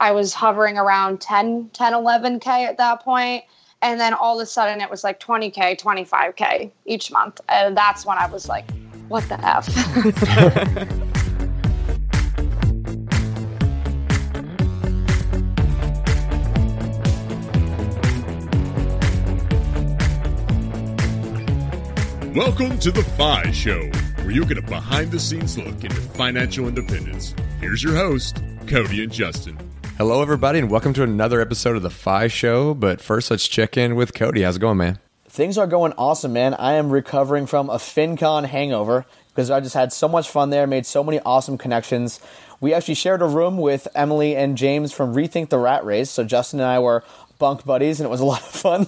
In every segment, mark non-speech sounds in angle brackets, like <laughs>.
I was hovering around 10, 10, 11K at that point. And then all of a sudden it was like 20K, 25K each month. And that's when I was like, what the F? <laughs> Welcome to the FI Show, where you get a behind the scenes look into financial independence. Here's your host, Cody and Justin. Hello, everybody, and welcome to another episode of the FI Show. But first, let's check in with Cody. How's it going, man? Things are going awesome, man. I am recovering from a FinCon hangover because I just had so much fun there, made so many awesome connections. We actually shared a room with Emily and James from Rethink the Rat Race. So Justin and I were bunk buddies, and it was a lot of fun.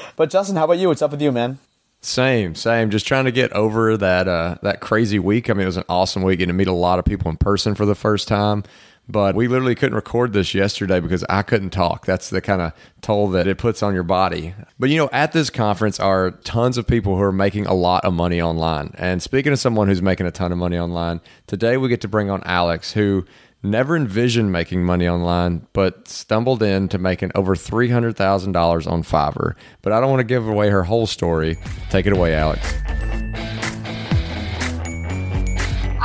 <laughs> but Justin, how about you? What's up with you, man? Same, same. Just trying to get over that uh, that crazy week. I mean, it was an awesome week, getting to meet a lot of people in person for the first time. But we literally couldn't record this yesterday because I couldn't talk. That's the kind of toll that it puts on your body. But you know, at this conference are tons of people who are making a lot of money online. And speaking of someone who's making a ton of money online, today we get to bring on Alex, who never envisioned making money online, but stumbled into making over $300,000 on Fiverr. But I don't want to give away her whole story. Take it away, Alex.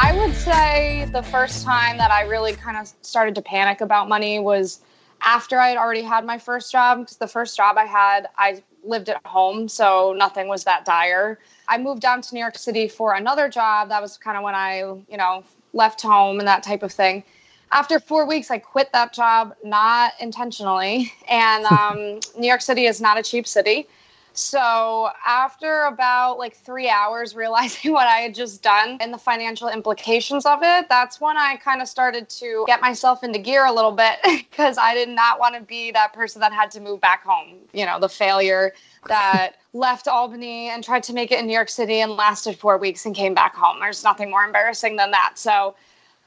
I would say the first time that I really kind of started to panic about money was after I had already had my first job. Because the first job I had, I lived at home, so nothing was that dire. I moved down to New York City for another job. That was kind of when I, you know, left home and that type of thing after four weeks, I quit that job, not intentionally. And um, New York City is not a cheap city. So after about like three hours <laughs> realizing what I had just done and the financial implications of it, that's when I kind of started to get myself into gear a little bit <laughs> because I did not want to be that person that had to move back home. You know, the failure that <laughs> left Albany and tried to make it in New York City and lasted four weeks and came back home. There's nothing more embarrassing than that. So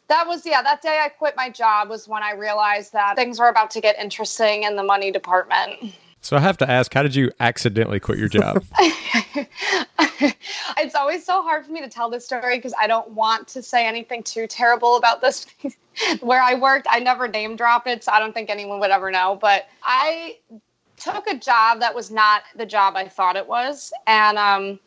that was yeah that day i quit my job was when i realized that things were about to get interesting in the money department so i have to ask how did you accidentally quit your job? <laughs> It's always so hard for me to tell this story because i don't want to say anything too terrible about this <laughs> where i worked i never name drop it so i don't think anyone would ever know. But i took a job that was not the job i thought it was. And um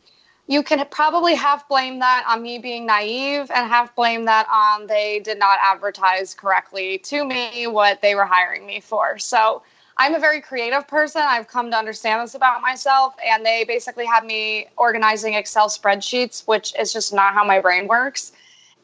you can probably half blame that on me being naive and half blame that on they did not advertise correctly to me what they were hiring me for. So I'm a very creative person. I've come to understand this about myself. And they basically had me organizing Excel spreadsheets, which is just not how my brain works.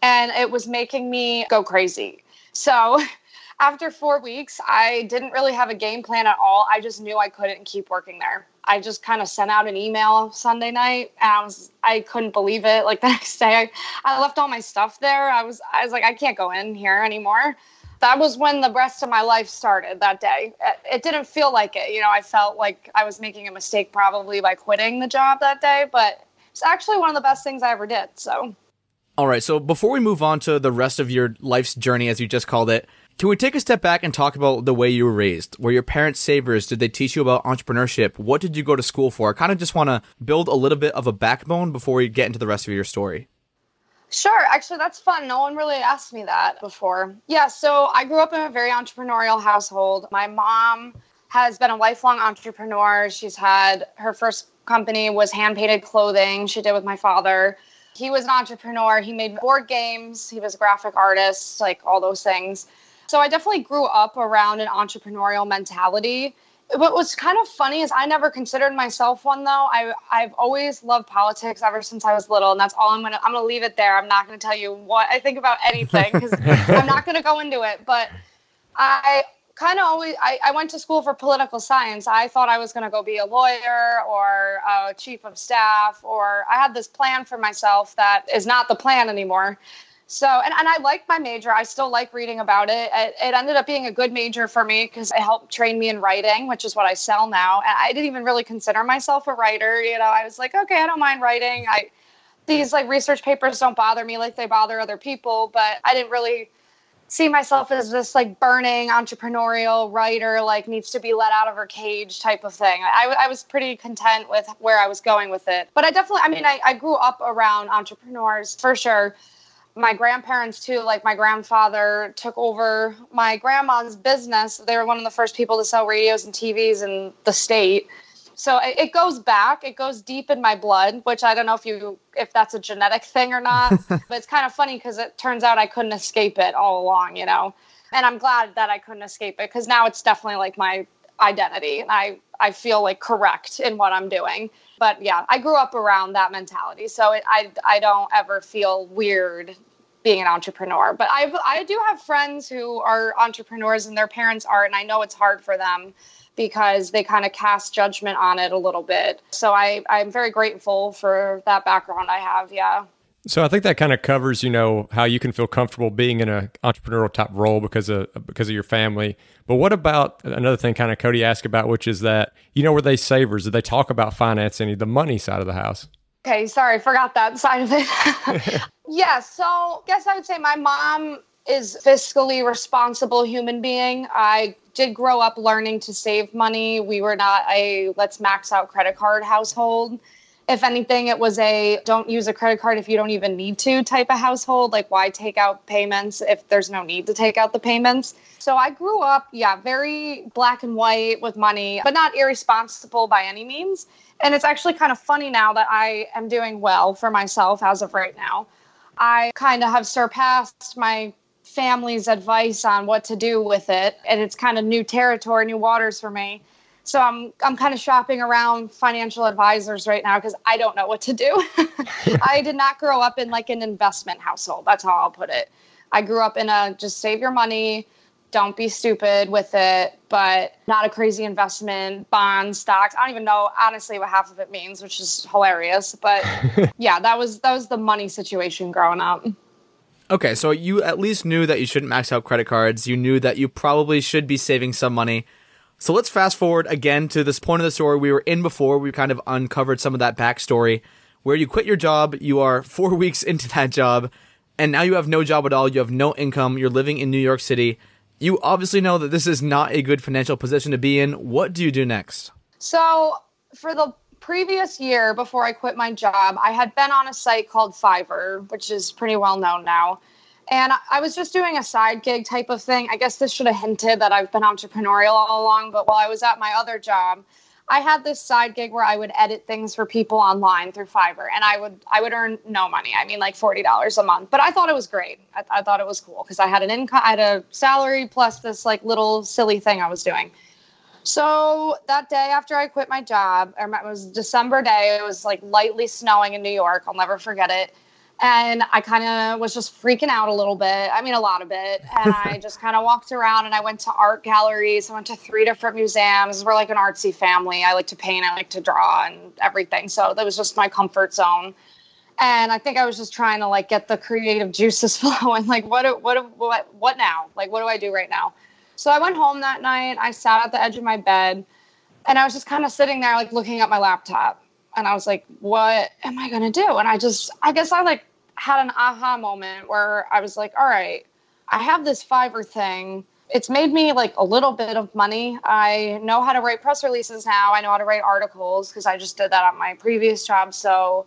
And it was making me go crazy. So <laughs> after four weeks, I didn't really have a game plan at all. I just knew I couldn't keep working there. I just kind of sent out an email Sunday night and I was I couldn't believe it. Like <laughs> the next day I, I left all my stuff there. I was I was like, I can't go in here anymore. That was when the rest of my life started that day. It, didn't feel like it. You know, I felt like I was making a mistake probably by quitting the job that day, but it's actually one of the best things I ever did. So all right, so before we move on to the rest of your life's journey, as you just called it, can we take a step back and talk about the way you were raised? Were your parents savers? Did they teach you about entrepreneurship? What did you go to school for? I kind of just want to build a little bit of a backbone before we get into the rest of your story. Sure. Actually, that's fun. No one really asked me that before. Yeah. So I grew up in a very entrepreneurial household. My mom has been a lifelong entrepreneur. She's had her first company was hand painted clothing. She did with my father. He was an entrepreneur. He made board games. He was a graphic artist, like all those things. So I definitely grew up around an entrepreneurial mentality. What was kind of funny is I never considered myself one though. I I've always loved politics ever since I was little, and that's all I'm gonna I'm gonna leave it there. I'm not gonna tell you what I think about anything because <laughs> I'm not gonna go into it. But I kind of always I, I went to school for political science. I thought I was gonna go be a lawyer or a chief of staff, or I had this plan for myself that is not the plan anymore. So, and, and I like my major. I still like reading about it. It, it ended up being a good major for me because it helped train me in writing, which is what I sell now. And I didn't even really consider myself a writer. You know, I was like, okay, I don't mind writing. I these like research papers don't bother me like they bother other people, but I didn't really see myself as this like burning entrepreneurial writer, like needs to be let out of her cage type of thing. I, I was pretty content with where I was going with it. But I definitely, I mean, I, I grew up around entrepreneurs for sure my grandparents too like my grandfather took over my grandma's business. They were one of the first people to sell radios and tvs in the state. So it, goes back it goes deep in my blood which i don't know if you if that's a genetic thing or not <laughs> but it's kind of funny because it turns out i couldn't escape it all along you know? And i'm glad that i couldn't escape it because now it's definitely like my identity and i i feel like correct in what i'm doing but yeah, I grew up around that mentality, so it, I I don't ever feel weird being an entrepreneur. But I I do have friends who are entrepreneurs and their parents are, and I know it's hard for them because they kind of cast judgment on it a little bit. So I I'm very grateful for that background I have. Yeah. So I think that kind of covers, you know, how you can feel comfortable being in an entrepreneurial type role because of because of your family. But what about another thing kind of Cody asked about, which is that, you know, were they savers? Did they talk about finance any the money side of the house? Okay, sorry, forgot that side of it. <laughs> yeah, so I guess I would say my mom is fiscally responsible human being. I did grow up learning to save money. We were not a let's max out credit card household if anything, it was a don't use a credit card if you don't even need to type of household. Like, why take out payments if there's no need to take out the payments? So I grew up, yeah, very black and white with money, but not irresponsible by any means. And it's actually kind of funny now that I am doing well for myself as of right now. I kind of have surpassed my family's advice on what to do with it. And it's kind of new territory, new waters for me. So I'm I'm kind of shopping around financial advisors right now because I don't know what to do. <laughs> I did not grow up in like an investment household. That's how I'll put it. I grew up in a just save your money, don't be stupid with it, but not a crazy investment, bonds, stocks. I don't even know honestly what half of it means, which is hilarious. But <laughs> yeah, that was that was the money situation growing up. Okay, so you at least knew that you shouldn't max out credit cards. You knew that you probably should be saving some money. So let's fast forward again to this point of the story we were in before. We kind of uncovered some of that backstory where you quit your job, you are <laughs> four weeks into that job, and now you have no job at all, you have no income, you're living in New York City. You obviously know that this is not a good financial position to be in. What do you do next? So, for the previous year before I quit my job, I had been on a site called Fiverr, which is pretty well known now. And I was just doing a side gig type of thing. I guess this should have hinted that I've been entrepreneurial all along. But while I was at my other job, I had this side gig where I would edit things for people online through Fiverr, and I would I would earn no money. I mean, like forty dollars a month. But I thought it was great. I, I thought it was cool because I had an income, I had a salary plus this like little silly thing I was doing. So that day after I quit my job, it was December day. It was like lightly snowing in New York. I'll never forget it and I kind of was just freaking out a little bit. I mean, a lot of it. And I <laughs> just kind of walked around and I went to art galleries. I went to three different museums. We're like an artsy family. I like to paint, I like to draw and everything. So that was just my comfort zone. And I think I was just trying to like get the creative juices <laughs> flowing. Like, what, what, what, what now? Like, what do I do right now? So I went home that night. I sat at the edge of my bed and I was just kind of sitting there, like looking at my laptop and I was like, what am I going to do? And I just, I guess I like had an aha moment where I was like, all right, I have this Fiverr thing. It's made me like a little bit of money. I know how to write press releases now. I know how to write articles because I just did that at my previous job. So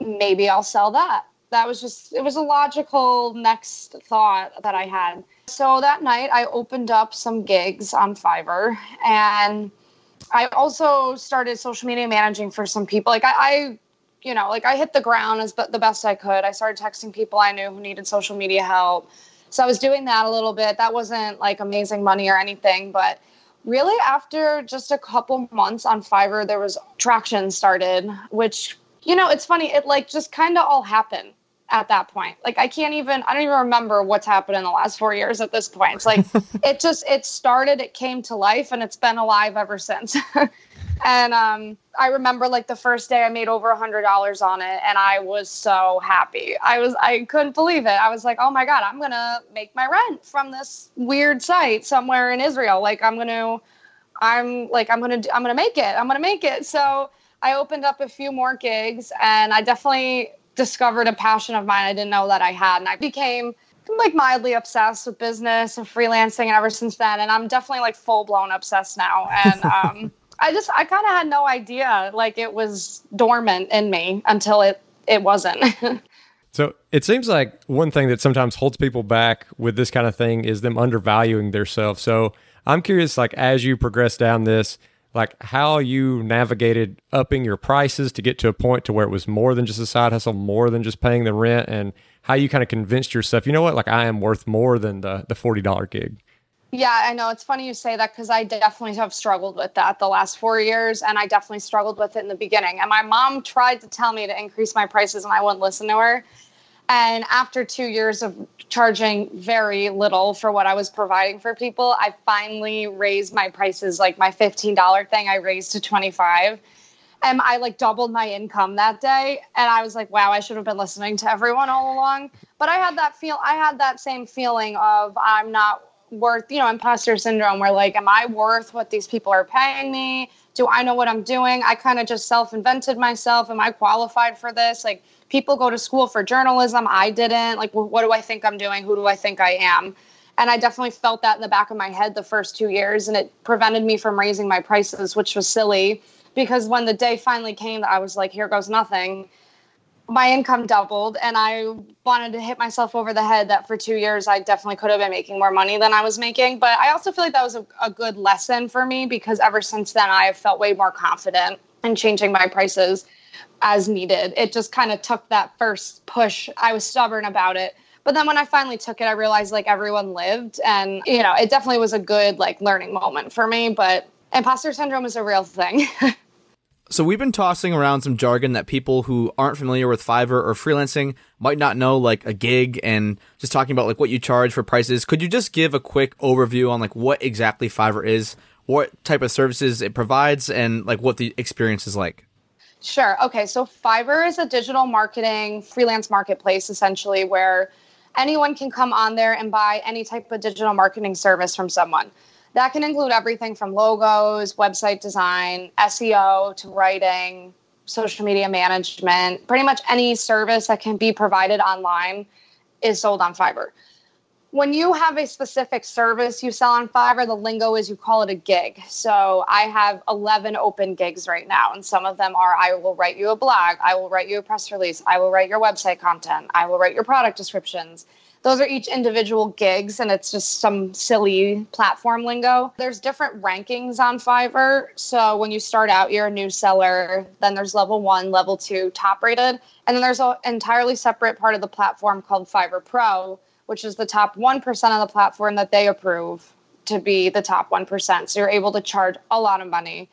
maybe I'll sell that. That was just, it was a logical next thought that I had. So that night I opened up some gigs on Fiverr and I also started social media managing for some people. Like I, I you know, like I hit the ground as the best I could. I started texting people I knew who needed social media help. So I was doing that a little bit. That wasn't like amazing money or anything, but really after just a couple months on Fiverr, there was traction started, which, you know, it's funny. It like just kind of all happened at that point. Like I can't even I don't even remember what's happened in the last 4 years at this point. It's like <laughs> it just it started, it came to life and it's been alive ever since. <laughs> and um I remember like the first day I made over a hundred dollars on it and I was so happy. I was I couldn't believe it. I was like, oh my God, I'm gonna make my rent from this weird site somewhere in Israel. Like I'm gonna I'm like I'm gonna I'm gonna make it. I'm gonna make it. So I opened up a few more gigs and I definitely discovered a passion of mine I didn't know that I had. And I became like mildly obsessed with business and freelancing and ever since then. And I'm definitely like full blown obsessed now. And <laughs> um, I just, I kind of had no idea like it was dormant in me until it, it wasn't. <laughs> So it seems like one thing that sometimes holds people back with this kind of thing is them undervaluing themselves. So I'm curious, like as you progress down this, like how you navigated upping your prices to get to a point to where it was more than just a side hustle, more than just paying the rent, and how you kind of convinced yourself, you know what, like I am worth more than the the forty dollar gig. Yeah, I know. It's funny you say that because I definitely have struggled with that the last four years, and I definitely struggled with it in the beginning. And my mom tried to tell me to increase my prices, and I wouldn't listen to her. And after two years of charging very little for what I was providing for people, I finally raised my prices. Like my $15 thing, I raised to 25 and I like doubled my income that day. And I was like, wow, I should have been listening to everyone all along. But I had that feel, I had that same feeling of I'm not worth, you know, imposter syndrome where like, am I worth what these people are paying me? Do I know what I'm doing? I kind of just self invented myself. Am I qualified for this? Like, people go to school for journalism. I didn't. Like, what do I think I'm doing? Who do I think I am? And I definitely felt that in the back of my head the first two years, and it prevented me from raising my prices, which was silly because when the day finally came that I was like, here goes nothing, my income doubled. And I wanted to hit myself over the head that for two years, I definitely could have been making more money than I was making. But I also feel like that was a, a good lesson for me because ever since then, I have felt way more confident in changing my prices as needed. It just kind of took that first push. I was stubborn about it. But then when I finally took it, I realized like everyone lived and you know, it definitely was a good like learning moment for me, but imposter syndrome is a real thing. <laughs> so we've been tossing around some jargon that people who aren't familiar with Fiverr or freelancing might not know like a gig and just talking about like what you charge for prices. Could you just give a quick overview on like what exactly Fiverr is, what type of services it provides and like what the experience is like? Sure. Okay. So Fiverr is a digital marketing freelance marketplace essentially where anyone can come on there and buy any type of digital marketing service from someone. That can include everything from logos, website design, SEO to writing, social media management. Pretty much any service that can be provided online is sold on Fiverr when you have a specific service you sell on Fiverr, the lingo is you call it a gig. So I have 11 open gigs right now, and some of them are I will write you a blog, I will write you a press release, I will write your website content, I will write your product descriptions. Those are each individual gigs, and it's just some silly platform lingo. There's different rankings on Fiverr. So when you start out, you're a new seller. Then there's level one, level two, top rated. And then there's an entirely separate part of the platform called Fiverr Pro, which is the top 1% of the platform that they approve to be the top 1%. So you're able to charge a lot of money.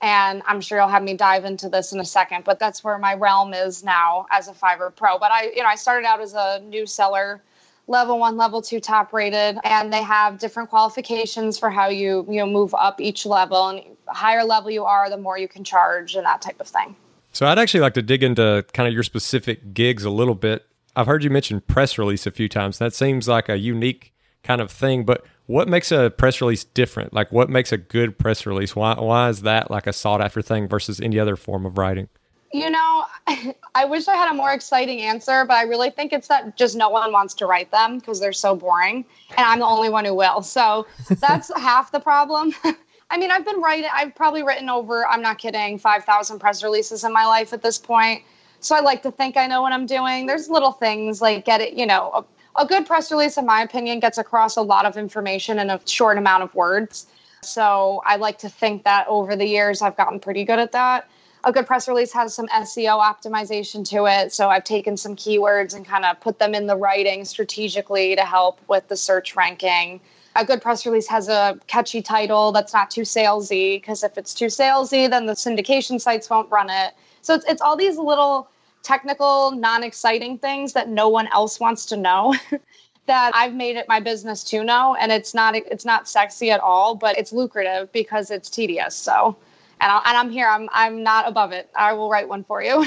And I'm sure you'll have me dive into this in a second, but that's where my realm is now as a Fiverr Pro. But I, you know, I started out as a new seller, level one, level two, top rated, and they have different qualifications for how you, you know, move up each level. And higher level you are, the more you can charge and that type of thing. So I'd actually like to dig into kind of your specific gigs a little bit. I've heard you mention press release a few times. That seems like a unique kind of thing, but what makes a press release different? Like what makes a good press release? Why why is that like a sought after thing versus any other form of writing? You know, <laughs> I wish I had a more exciting answer, but I really think it's that just no one wants to write them because they're so boring, and I'm the only one who will. So <laughs> that's half the problem. <laughs> I mean, I've been writing, I've probably written over, I'm not kidding, 5,000 press releases in my life at this point. So I like to think I know what I'm doing. There's little things like get it, you know, a, a good press release, in my opinion, gets across a lot of information in a short amount of words. So I like to think that over the years I've gotten pretty good at that. A good press release has some SEO optimization to it. So I've taken some keywords and kind of put them in the writing strategically to help with the search ranking. A good press release has a catchy title that's not too salesy because if it's too salesy, then the syndication sites won't run it. So it's, it's all these little technical, non exciting things that no one else wants to know. <laughs> that I've made it my business to know, and it's not it's not sexy at all, but it's lucrative because it's tedious. So, and, I, I'm here. I'm I'm not above it. I will write one for you.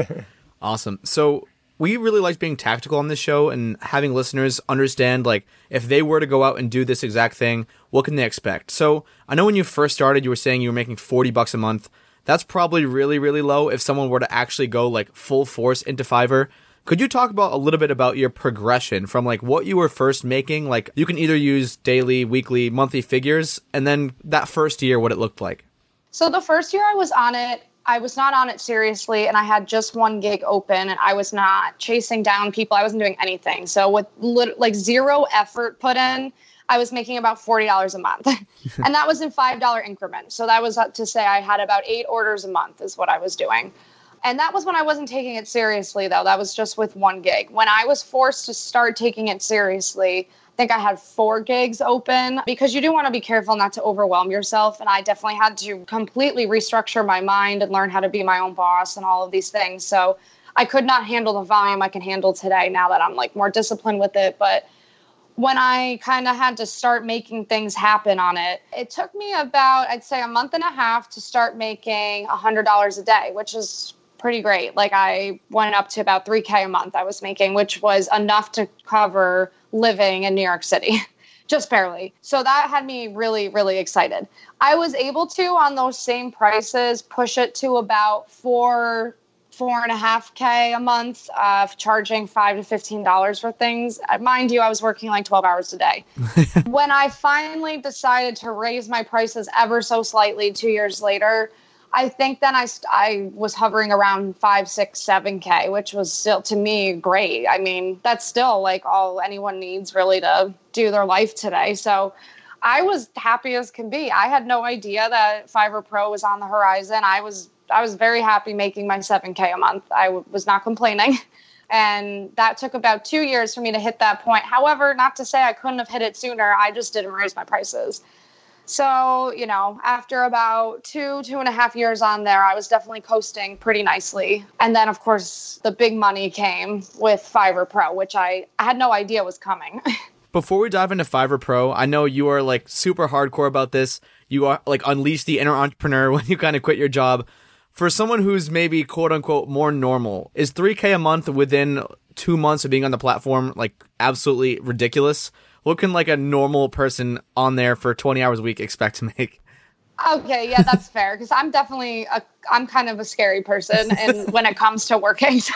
<laughs> awesome. So we really like being tactical on this show and having listeners understand like if they were to go out and do this exact thing, what can they expect? So I know when you first started, you were saying you were making forty bucks a month that's probably really, really low if someone were to actually go like full force into Fiverr. Could you talk about a little bit about your progression from like what you were first making? Like you can either use daily, weekly, monthly figures, and then that first year, what it looked like. So the first year I was on it, I was not on it seriously and I had just one gig open and I was not chasing down people. I wasn't doing anything. So with lit- like zero effort put in, I was making about $40 a month. <laughs> and that was in $5 increments. So that was to say I had about 8 orders a month is what I was doing. And that was when I wasn't taking it seriously though. That was just with one gig. When I was forced to start taking it seriously, think I had four gigs open because you do want to be careful not to overwhelm yourself. And I definitely had to completely restructure my mind and learn how to be my own boss and all of these things. So I could not handle the volume I can handle today now that I'm like more disciplined with it. But when I kind of had to start making things happen on it, it took me about, I'd say, a month and a half to start making $100 a day, which is pretty great. Like I went up to about 3K a month I was making, which was enough to cover living in New York City. <laughs> Just barely. So that had me really, really excited. I was able to, on those same prices, push it to about four, four and a half K a month of charging five to fifteen dollars for things. Uh, mind you, I was working like 12 hours a day. <laughs> when I finally decided to raise my prices ever so slightly two years later, I think then I, I was hovering around five, six, seven K, which was still to me great. I mean, that's still like all anyone needs really to do their life today. So I was happy as can be. I had no idea that Fiverr Pro was on the horizon. I was I was very happy making my 7K a month. I w- was not complaining. <laughs> And that took about two years for me to hit that point. However, not to say I couldn't have hit it sooner, I just didn't raise my prices. So, you know, after about two, two and a half years on there, I was definitely coasting pretty nicely. And then, of course, the big money came with Fiverr Pro, which I, I had no idea was coming. <laughs> Before we dive into Fiverr Pro, I know you are like super hardcore about this. You are like unleash the inner entrepreneur <laughs> when you kind of quit your job. For someone who's maybe quote unquote more normal, is 3K a month within two months of being on the platform like absolutely ridiculous? What can like a normal person on there for 20 hours a week expect to make? Okay, yeah, that's fair because I'm definitely a I'm kind of a scary person and <laughs> when it comes to working. So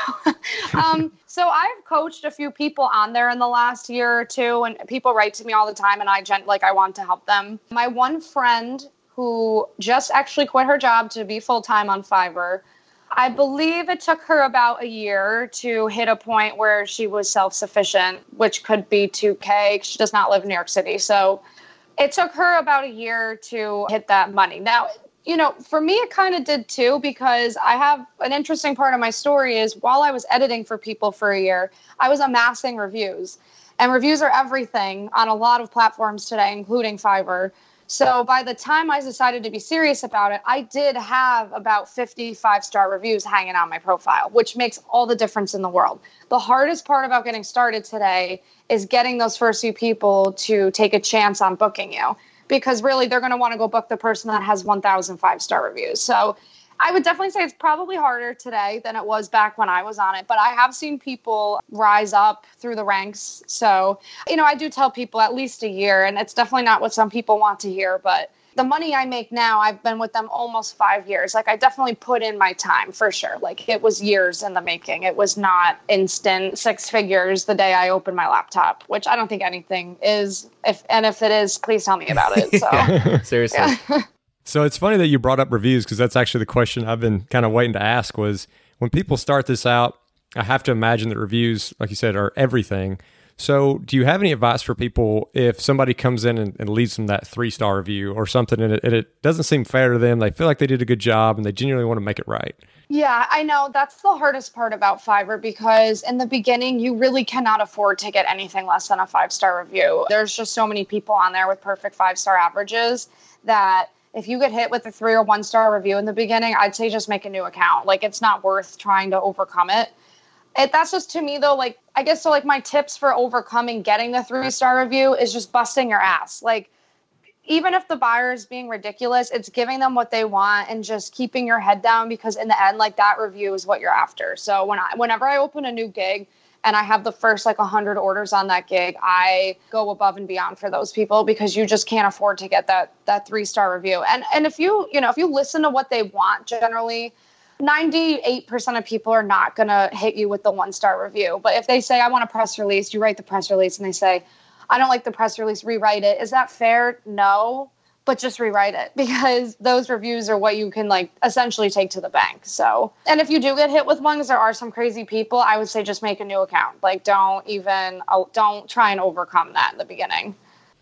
um so I've coached a few people on there in the last year or two and people write to me all the time and I gent like I want to help them. My one friend who just actually quit her job to be full time on Fiverr I believe it took her about a year to hit a point where she was self sufficient, which could be 2K. She does not live in New York City. So it took her about a year to hit that money. Now, you know, for me, it kind of did too, because I have an interesting part of my story is while I was editing for people for a year, I was amassing reviews. And reviews are everything on a lot of platforms today, including Fiverr. So by the time I decided to be serious about it, I did have about 55 star reviews hanging on my profile, which makes all the difference in the world. The hardest part about getting started today is getting those first few people to take a chance on booking you because really they're going to want to go book the person that has 1,005 star reviews. So I would definitely say it's probably harder today than it was back when I was on it, but I have seen people rise up through the ranks. So, you know, I do tell people at least a year, and it's definitely not what some people want to hear, but the money I make now, I've been with them almost five years. Like I definitely put in my time for sure. Like it was years in the making. It was not instant six figures the day I opened my laptop, which I don't think anything is. If and if it is, please tell me about it. So <laughs> seriously. <laughs> So it's funny that you brought up reviews because that's actually the question I've been kind of waiting to ask was when people start this out, I have to imagine that reviews, like you said, are everything. So, do you have any advice for people if somebody comes in and, and leaves them that three star review or something and it, and it, doesn't seem fair to them? They feel like they did a good job and they genuinely want to make it right. Yeah, I know. That's the hardest part about Fiverr because in the beginning, you really cannot afford to get anything less than a five star review. There's just so many people on there with perfect five star averages that if you get hit with a three or one star review in the beginning, I'd say just make a new account. Like it's not worth trying to overcome it. It that's just to me though, like I guess so like my tips for overcoming getting the three star review is just busting your ass. Like even if the buyer is being ridiculous, it's giving them what they want and just keeping your head down because in the end, like that review is what you're after. So when I whenever I open a new gig, and I have the first like 100 orders on that gig, I go above and beyond for those people because you just can't afford to get that that 3-star review. And and if you, you know, if you listen to what they want generally, 98% of people are not to hit you with the one-star review. But if they say I want a press release, you write the press release and they say I don't like the press release, rewrite it. Is that fair? No but just rewrite it because those reviews are what you can like essentially take to the bank. So, and if you do get hit with ones, there are some crazy people. I would say just make a new account. Like, don't even, uh, don't try and overcome that in the beginning.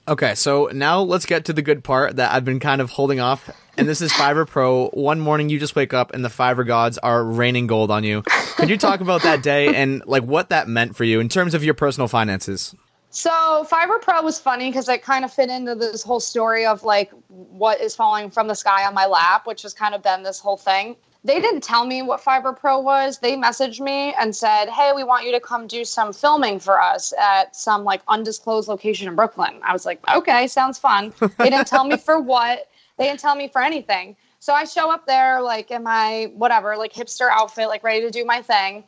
Okay, so now let's get to the good part that I've been kind of holding off. And this is Fiverr Pro. One morning you just wake up and the Fiverr gods are raining gold on you. Could you talk about that day and like what that meant for you in terms of your personal finances? So Fiverr Pro was funny because it kind of fit into this whole story of like what is falling from the sky on my lap, which has kind of been this whole thing. They didn't tell me what Fiverr Pro was. They messaged me and said, "Hey, we want you to come do some filming for us at some like undisclosed location in Brooklyn." I was like, "Okay, sounds fun." They didn't tell me <laughs> for what. They didn't tell me for anything. So I show up there like in my whatever, like hipster outfit, like ready to do my thing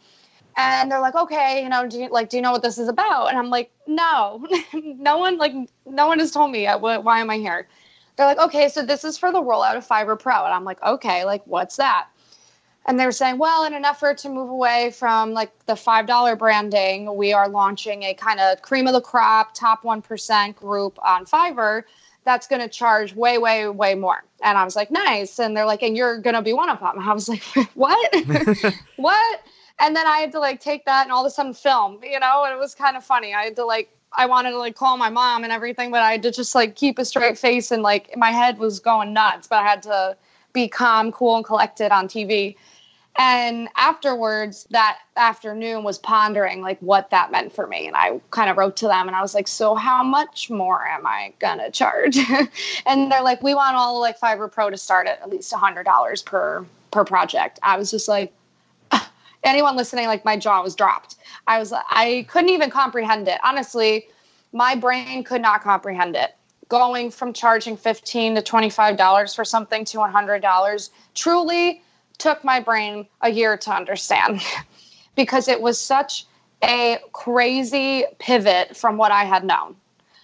and they're like okay you know do you like do you know what this is about? And i'm like no <laughs> no one like no one has told me uh, why am i here. They're like okay so this is for the rollout of fiverr pro. And i'm like okay like what's that? And they're saying well in an effort to move away from like the five dollar branding we are launching a kind of cream of the crop top 1% group on fiverr that's going to charge way way way more. And i was like nice. And they're like and you're going to be one of them. <laughs> I was like what? <laughs> What and then I had to like take that and all of a sudden film, you know, and it was kind of funny. I had to like I wanted to like call my mom and everything, but I had to just like keep a straight face and like my head was going nuts, but I had to be calm, cool, and collected on TV. And afterwards, that afternoon was pondering like what that meant for me. And I kind of wrote to them and I was like, So, how much more am I gonna charge? <laughs> and they're like, We want all like Fiverr Pro to start at at least $100 per per project. I was just like, anyone listening, like my jaw was dropped. I was, I couldn't even comprehend it. Honestly, my brain could not comprehend it. Going from charging 15 to $25 for something to $100 truly took my brain a year to understand <laughs> because it was such a crazy pivot from what I had known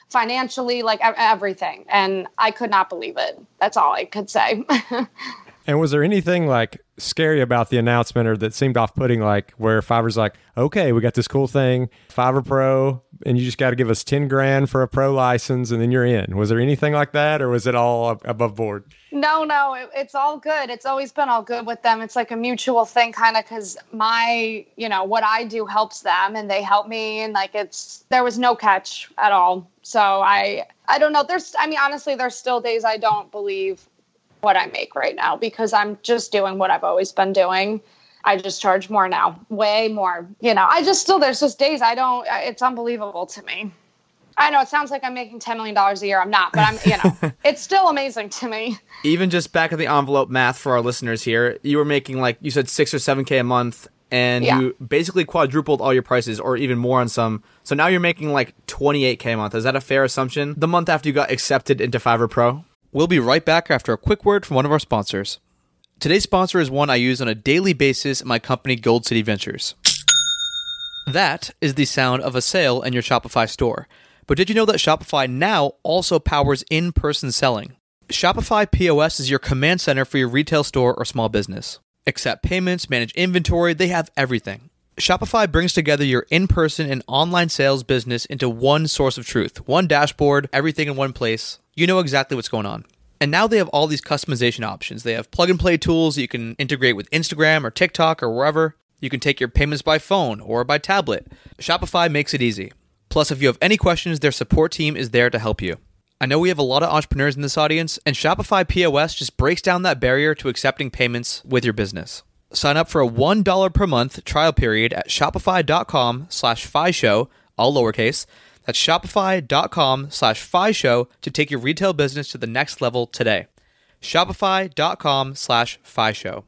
financially, like everything. And I could not believe it. That's all I could say. <laughs> And was there anything like scary about the announcement or that seemed off putting, like where Fiverr's like, okay, we got this cool thing, Fiverr Pro, and you just got to give us 10 grand for a pro license and then you're in? Was there anything like that or was it all above board? No, no, it, it's all good. It's always been all good with them. It's like a mutual thing, kind of, because my, you know, what I do helps them and they help me. And like it's, there was no catch at all. So I, I don't know. There's, I mean, honestly, there's still days I don't believe what I make right now because I'm just doing what I've always been doing. I just charge more now, way more. You know, I just still, there's just days I don't, it's unbelievable to me. I know it sounds like I'm making $10 million a year. I'm not, but I'm, you know, <laughs> it's still amazing to me. Even just back of the envelope math for our listeners here, you were making like you said six or seven K a month and yeah. you basically quadrupled all your prices or even more on some. So now you're making like 28K a month. Is that a fair assumption? The month after you got accepted into Fiverr Pro? We'll be right back after a quick word from one of our sponsors. Today's sponsor is one I use on a daily basis in my company, Gold City Ventures. That is the sound of a sale in your Shopify store. But did you know that Shopify now also powers in person selling? Shopify POS is your command center for your retail store or small business. Accept payments, manage inventory, they have everything. Shopify brings together your in person and online sales business into one source of truth, one dashboard, everything in one place you know exactly what's going on. And now they have all these customization options. They have plug and play tools you can integrate with Instagram or TikTok or wherever. You can take your payments by phone or by tablet. Shopify makes it easy. Plus, if you have any questions, their support team is there to help you. I know we have a lot of entrepreneurs in this audience, and Shopify POS just breaks down that barrier to accepting payments with your business. Sign up for a $1 per month trial period at shopify.com slash show, all lowercase, that's shopify.com slash show to take your retail business to the next level today. Shopify.com slash show.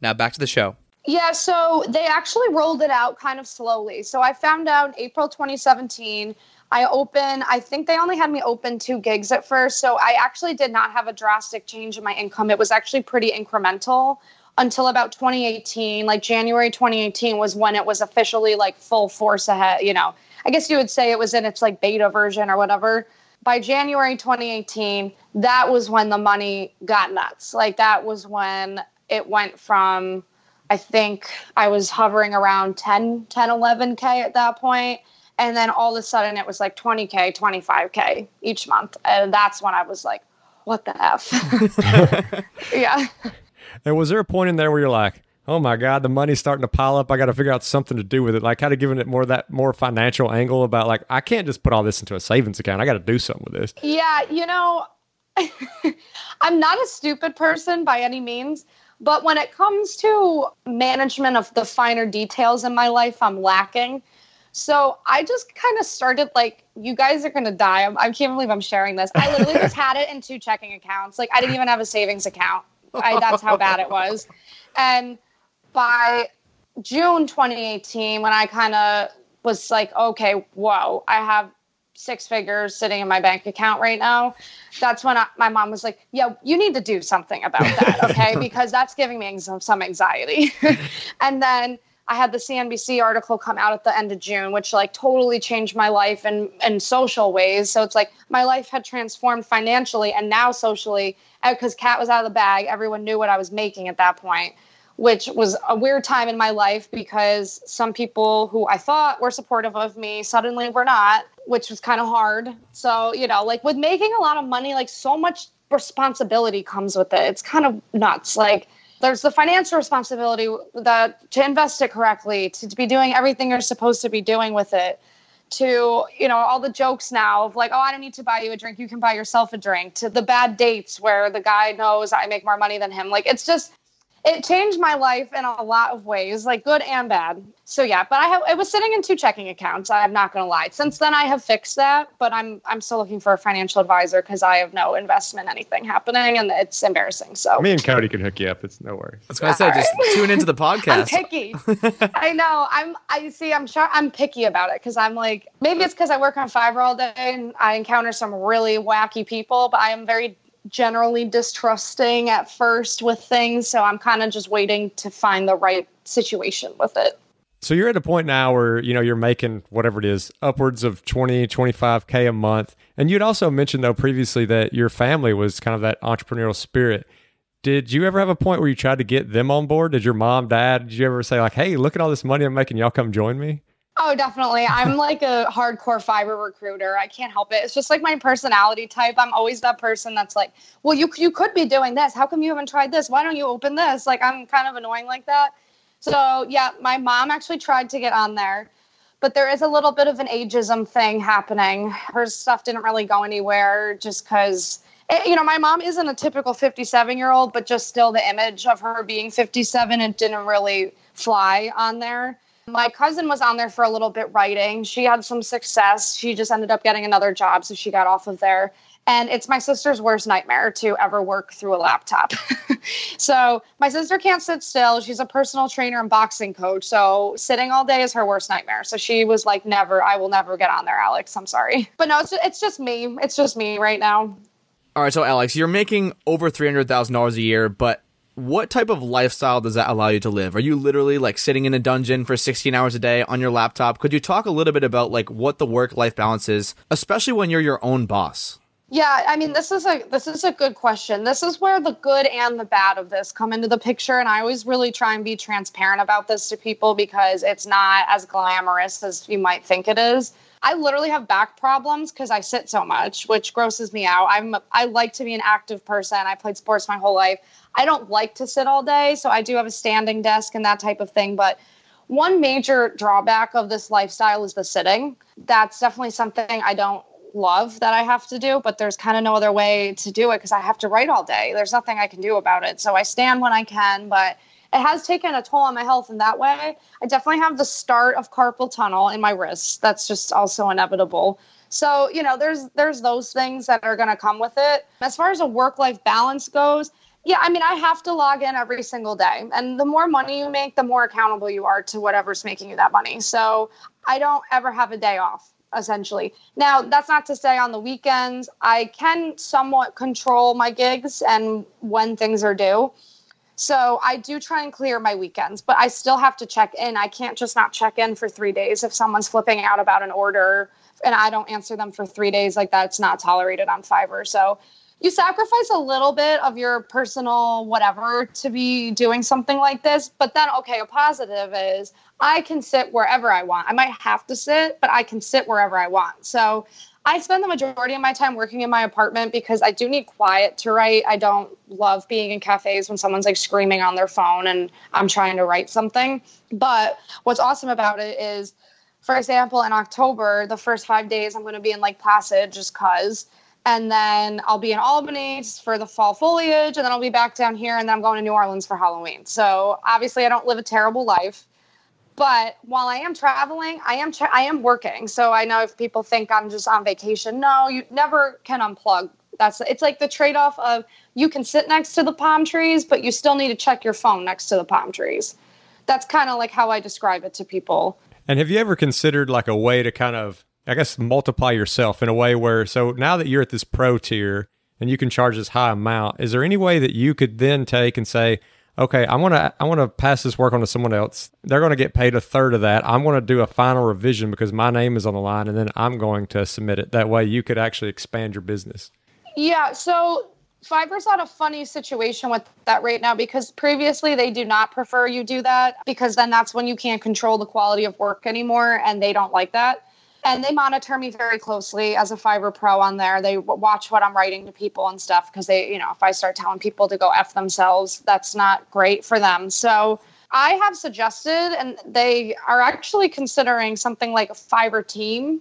Now back to the show. Yeah, so they actually rolled it out kind of slowly. So I found out April 2017. I open, I think they only had me open two gigs at first. So I actually did not have a drastic change in my income. It was actually pretty incremental until about 2018. Like January 2018 was when it was officially like full force ahead, you know I guess you would say it was in its like beta version or whatever. By January 2018, that was when the money got nuts. Like that was when it went from I think I was hovering around 10, 10, 11K at that. And then all of a sudden it was like 20K, 25K each month. And that's when I was like, what the F? <laughs> <laughs> yeah. And was there a point in there where you're like, oh my God, the money's starting to pile up. I got to figure out something to do with it. Like kind of giving it more that more financial angle about like, I can't just put all this into a savings account. I got to do something with this. Yeah, you know, <laughs> I'm not a stupid person by any means, but when it comes to management of the finer details in my life, I'm lacking. So I just kind of started like, you guys are gonna die. I'm, I can't believe I'm sharing this. I literally just <laughs> had it in two checking accounts. Like I didn't even have a savings account. I, that's how bad it was. And by June 2018, when I kind of was like, okay, whoa, I have six figures sitting in my bank account right now. That's when I, my mom was like, yeah, you need to do something about that, okay? <laughs> because that's giving me some, some anxiety. <laughs> and then I had the CNBC article come out at the end of June, which like totally changed my life in, in social ways. So it's like my life had transformed financially and now socially uh, because Cat was out of the bag. Everyone knew what I was making at that point, which was a weird time in my life because some people who I thought were supportive of me suddenly were not, which was kind of hard. So, you know, like with making a lot of money, like so much responsibility comes with it. It's kind of nuts. Like, there's the financial responsibility that to invest it correctly, to, to be doing everything you're supposed to be doing with it to you know all the jokes now of like oh i don't need to buy you a drink. You can buy yourself a drink to the bad dates where the guy knows i make more money than him. Like it's just it changed my life in a lot of ways, like good and bad. So yeah, but I have it was sitting in two checking accounts. I'm not going to lie. Since then, I have fixed that, but I'm I'm still looking for a financial advisor because I have no investment anything happening, and it's embarrassing. So me and Cody can hook you up. It's no worries. That's what I said. Just tune into the <laughs> podcast. I'm picky. <laughs> I know. I'm. I see. I'm sure. I'm picky about it because I'm like maybe it's because I work on Fiverr all day and I encounter some really wacky people, but I am very generally distrusting at first with things. So I'm kind of just waiting to find the right situation with it. So you're at a point now where, you know, you're making whatever it is, upwards of 20, 25K a month. And you'd also mentioned, though, previously that your family was kind of that entrepreneurial spirit. Did you ever have a point where you tried to get them on board? Did your mom, dad, did you ever say, like, hey, look at all this money I'm making, y'all come join me? Oh, definitely. I'm like a hardcore Fiverr recruiter. I can't help it. It's just like my personality type. I'm always that person that's like, well, you you could be doing this. How come you haven't tried this? Why don't you open this? Like I'm kind of annoying like that. So yeah, my mom actually tried to get on there, but there is a little bit of an ageism thing happening. Her stuff didn't really go anywhere just because. Eh, you know, my mom isn't a typical 57 year old, but just still the image of her being 57, it didn't really fly on there. My cousin was on there for a little bit writing. She had some success. She just ended up getting another job, so she got off of there. And it's my sister's worst nightmare to ever work through a laptop. <laughs> so my sister can't sit still. She's a personal trainer and boxing coach. So sitting all day is her worst nightmare. So she was like, never, I will never get on there, Alex. I'm sorry. But no, it's, it's just me. It's just me right now. All right. So, Alex, you're making over $300,000 a year, but what type of lifestyle does that allow you to live? Are you literally like sitting in a dungeon for 16 hours a day on your laptop? Could you talk a little bit about like what the work life balance is, especially when you're your own boss? Yeah, I mean this is a this is a good question. This is where the good and the bad of this come into the picture and I always really try and be transparent about this to people because it's not as glamorous as you might think it is. I literally have back problems because I sit so much, which grosses me out. I'm I like to be an active person. I played sports my whole life. I don't like to sit all day, so I do have a standing desk and that type of thing. But one major drawback of this lifestyle is the sitting. That's definitely something I don't love that I have to do, but there's kind of no other way to do it because I have to write all day. There's nothing I can do about it. So I stand when I can, but it has taken a toll on my health in that way. I definitely have the start of carpal tunnel in my wrists. That's just also inevitable. So, you know, there's there's those things that are going to come with it. As far as a work-life balance goes, yeah, I mean, I have to log in every single day. And the more money you make, the more accountable you are to whatever's making you that money. So I don't ever have a day off, essentially. Now, that's not to say on the weekends, I can somewhat control my gigs and when things are due. So I do try and clear my weekends, but I still have to check in. I can't just not check in for three days if someone's flipping out about an order and I don't answer them for three days. Like that's not tolerated on Fiverr. So you sacrifice a little bit of your personal whatever to be doing something like this but then okay a positive is i can sit wherever i want i might have to sit but i can sit wherever i want so I spend the majority of my time working in my apartment because I do need quiet to write. I don't love being in cafes when someone's like screaming on their phone and I'm trying to write something. But what's awesome about it is, for example, in October, the first five days I'm going to be in Lake Placid just because. And then I'll be in Albany for the fall foliage, and then I'll be back down here, and then I'm going to New Orleans for Halloween. So obviously, I don't live a terrible life but while I am traveling, I am tra- I am working. So I know if people think I'm just on vacation, no, you never can unplug. That's it's like the trade off of you can sit next to the palm trees, but you still need to check your phone next to the palm trees. That's kind of like how I describe it to people. And have you ever considered like a way to kind of, I guess, multiply yourself in a way where, so now that you're at this pro tier and you can charge this high amount, is there any way that you could then take and say, okay, I want to I want to pass this work on to someone else. They're going to get paid a third of that. I'm going to do a final revision because my name is on the line, and then I'm going to submit it. That way, you could actually expand your business. Yeah. So Fiverr's at a funny situation with that right now because previously they do not prefer you do that because then that's when you can't control the quality of work anymore, and they don't like that and they monitor me very closely as a Fiverr Pro on there. They watch what I'm writing to people and stuff because they, you know, if I start telling people to go F themselves, that's not great for them. So I have suggested, and they are actually considering something like a Fiverr team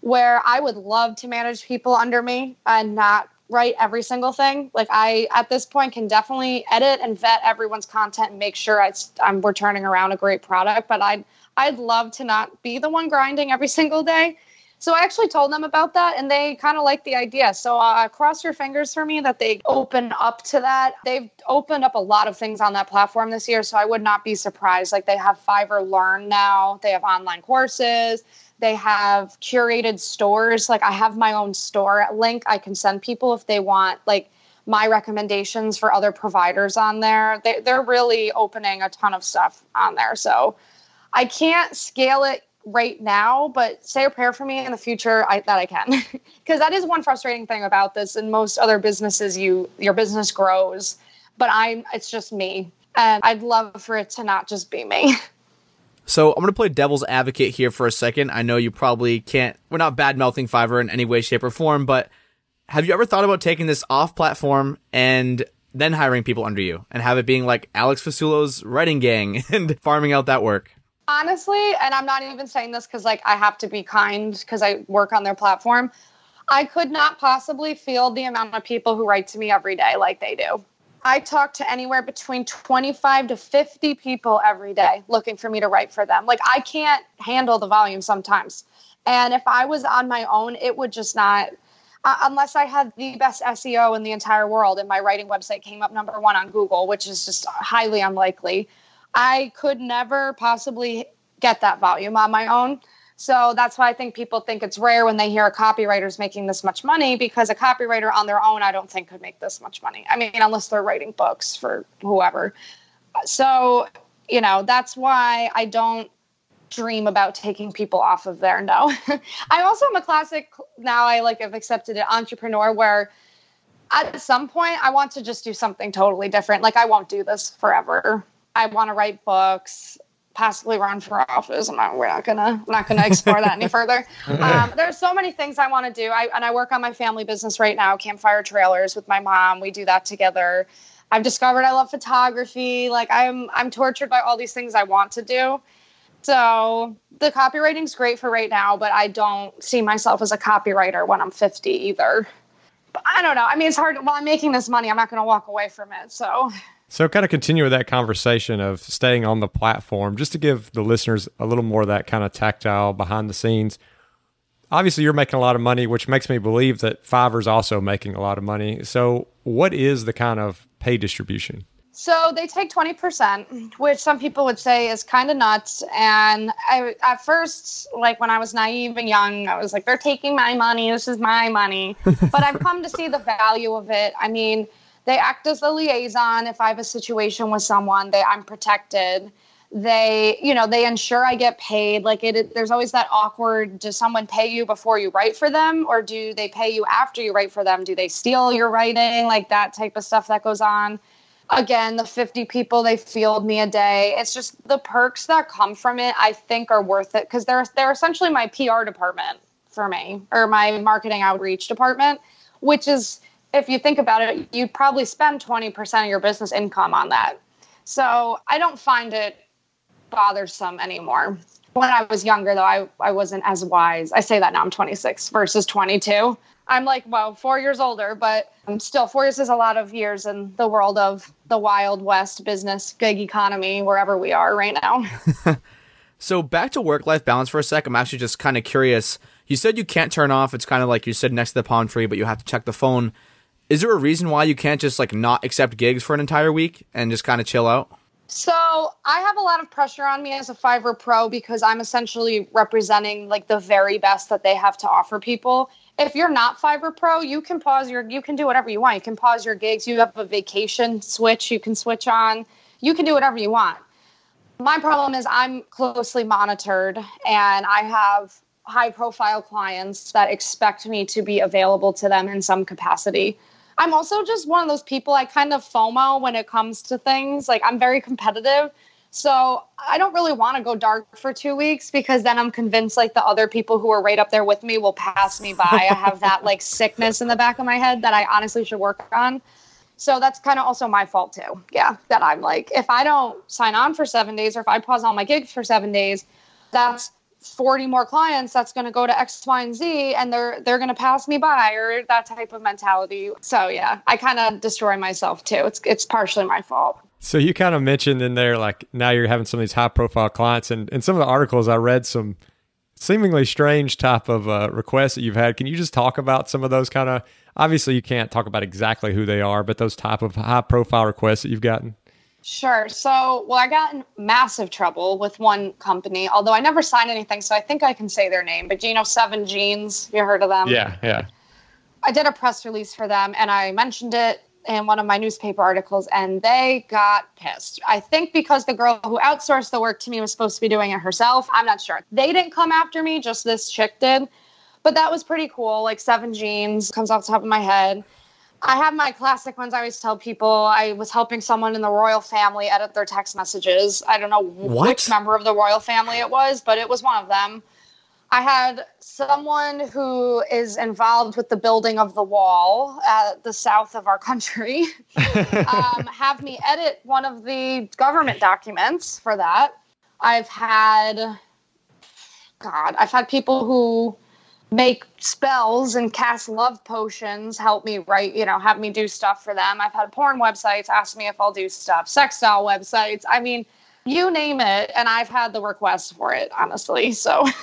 where I would love to manage people under me and not write every single thing. Like I, at this point, can definitely edit and vet everyone's content and make sure I, I'm, we're turning around a great product. But I'd I'd love to not be the one grinding every <laughs> single day. So I actually told them about that and they kind of like the idea. So uh, cross your fingers for me that they open up to that. They've opened up a lot of things on that platform this year. So I would not be surprised. Like they have Fiverr Learn now, they have online courses, they have curated stores. Like I have my own store link I can send people if they want, like, my recommendations for other providers on there. They, they're really opening a ton of stuff on there. So I can't scale it right now, but say a prayer for me in the future I, that I can, <laughs> because that is one frustrating thing about this. In most other businesses, you your business grows, but I'm it's just me, and I'd love for it to not just be me. <laughs> So I'm gonna play devil's advocate here for a second. I know you probably can't. We're not bad mouthing Fiverr in any way, shape, or form, but have you ever thought about taking this off platform and then hiring people under you and have it being like Alex Fasulo's writing gang <laughs> and farming out that work? Honestly, and I'm not even saying this because like I have to be kind because I work on their platform. I could not possibly feel the amount of people who write to me every day like they do. I talk to anywhere between 25 to 50 people every day looking for me to write for them. Like I can't handle the volume sometimes. And if I was on my own, it would just not uh, unless I had the best SEO in the entire world and my writing website came up number 1 on Google, which is just highly unlikely. I could never possibly get that volume on my own. So that's why I think people think it's rare when they hear a copywriter's making this much money because a copywriter on their own, I don't think could make this much money. I mean, unless they're writing books for whoever. So, you know, that's why I don't dream about taking people off of there. No. <laughs> I also am a classic now I like have accepted an entrepreneur where at some point I want to just do something totally different. Like I won't do this forever. I want to write books, possibly run for office. I'm not, we're not gonna, I'm not gonna explore that any <laughs> further. Um, there's so many things I want to do. I, and I work on my family business right now, Campfire Trailers with my mom. We do that together. I've discovered I love photography. Like I'm, I'm tortured by all these things I want to do. So the copywriting's great for right now, but I don't see myself as a copywriter when I'm 50 either. But I don't know. I mean, it's hard. While I'm making this money, I'm not going to walk away from it. So so, kind of continue with that conversation of staying on the platform, just to give the listeners a little more of that kind of tactile behind the scenes. Obviously, you're making a lot of money, which makes me believe that Fiverr's also making a lot of money. So, what is the kind of pay distribution? So they take 20%, which some people would say is kind of nuts. And I, at first, like when I was naive and young, I was like, they're taking my money. This is my money. <laughs> but I've come to see the value of it. I mean, they act as the liaison. If i have a situation with someone they i'm protected. They you know they ensure i get paid. Like it there's always that awkward does someone pay you before you write for them? Or do they pay you after you write for them? Do they steal your writing? Like that type of stuff that goes on. Again the 50 people they field me a day. It's just the perks that come from it i think are worth it. Because they're they're essentially my pr department for me or my marketing outreach department, which is, if you think about it, you'd probably spend 20% of your business income on that. So I don't find it bothersome anymore. When I was younger, though, I, I wasn't as wise. I say that now I'm 26 versus 22. I'm like, well, four years older, but I'm still four years is a lot of years in the world of the Wild West business, gig economy, wherever we are right now. <laughs> so back to work life balance for a sec. I'm actually just kind of curious. You said you can't turn off. It's kind of like you're sitting next to the palm tree, but you have to check the phone. Is there a reason why you can't just like not accept gigs for an entire week and just kind of chill out? So I have a lot of pressure on me as a Fiverr Pro because I'm essentially representing like the very best that they have to offer people if you're not Fiverr Pro, you can pause your you can do whatever you want. You can pause your gigs. You have a vacation switch you can switch on. You can do whatever you want. My problem is I'm closely monitored and I have high profile clients that expect me to be available to them in some capacity. I'm also just one of those people I kind of FOMO when it comes to things. Like I'm very competitive. So I don't really want to go dark for two weeks because then I'm convinced like the other people who are right up there with me will pass me by. I have that like <laughs> sickness in the back of my head that I honestly should work on. So that's kind of also my fault too. Yeah, that I'm like, if I don't sign on for seven days or if I pause all my gigs for seven days, that's 40 more clients that's going to go to X, Y, and Z and they're they're going to pass me by or that type of mentality. So yeah, I kind of destroy myself too. It's it's partially my fault. So you kind of mentioned in there, like now you're having some of these high profile clients, and in some of the articles I read some seemingly strange type of uh, requests that you've had. Can you just talk about some of those kind of? Obviously, you can't talk about exactly who they are, but those type of high profile requests that you've gotten. Sure. So, well, I got in massive trouble with one company, although I never signed anything, so I think I can say their name. But do you know Seven Jeans? You heard of them? Yeah, yeah. I did a press release for them, and I mentioned it in one of my newspaper articles and they got pissed. I think because the girl who outsourced the work to me was supposed to be doing it herself. I'm not sure. They didn't come after me, just this chick did. But that was pretty cool. Like seven jeans comes off the top of my head. I have my classic ones. I always tell people I was helping someone in the royal family edit their text messages. I don't know what? which member of the royal family it was, but it was one of them. I had someone who is involved with the building of the wall at the south of our country <laughs> um, have me edit one of the government documents for that. I've had, God, I've had people who make spells and cast love potions help me write, you know, have me do stuff for them. I've had porn websites ask me if I'll do stuff, sex doll websites. I mean, you name it, and I've had the request for it, honestly. So. <laughs>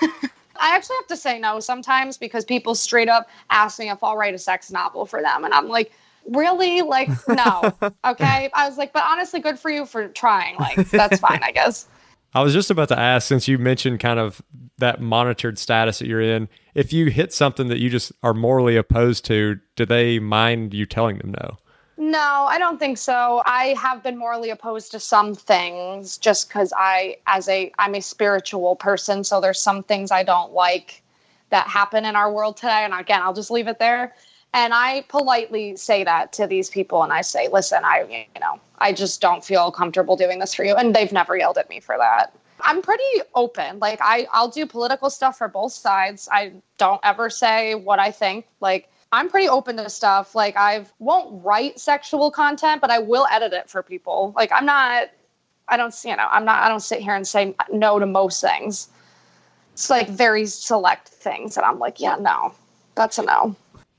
I actually have to say no sometimes because people straight up ask me if I'll write a sex novel for them. And I'm like, really? Like, no. <laughs> okay. I was like, but honestly, good for you for trying. Like, that's fine, I guess. I was just about to ask, since you mentioned kind of that monitored status that you're in, if you hit something that you just are morally opposed to, do they mind you telling them no? No, I don't think so. I have been morally opposed to some things just because I, as a, I'm a spiritual person, so there's some things I don't like that happen in our world today. And again, I'll just leave it there. And I politely say that to these people, and I say, "Listen, I, you know, I just don't feel comfortable doing this for you." And they've never yelled at me for that. I'm pretty open. Like I, I'll do political stuff for both sides. I don't ever say what I think. Like I'm pretty open to stuff. Like I won't write sexual content, but I will edit it for people. Like I'm not I don't you know, I'm not I don't sit here and say no to most things. It's like very select things and I'm like, yeah, no. That's a no.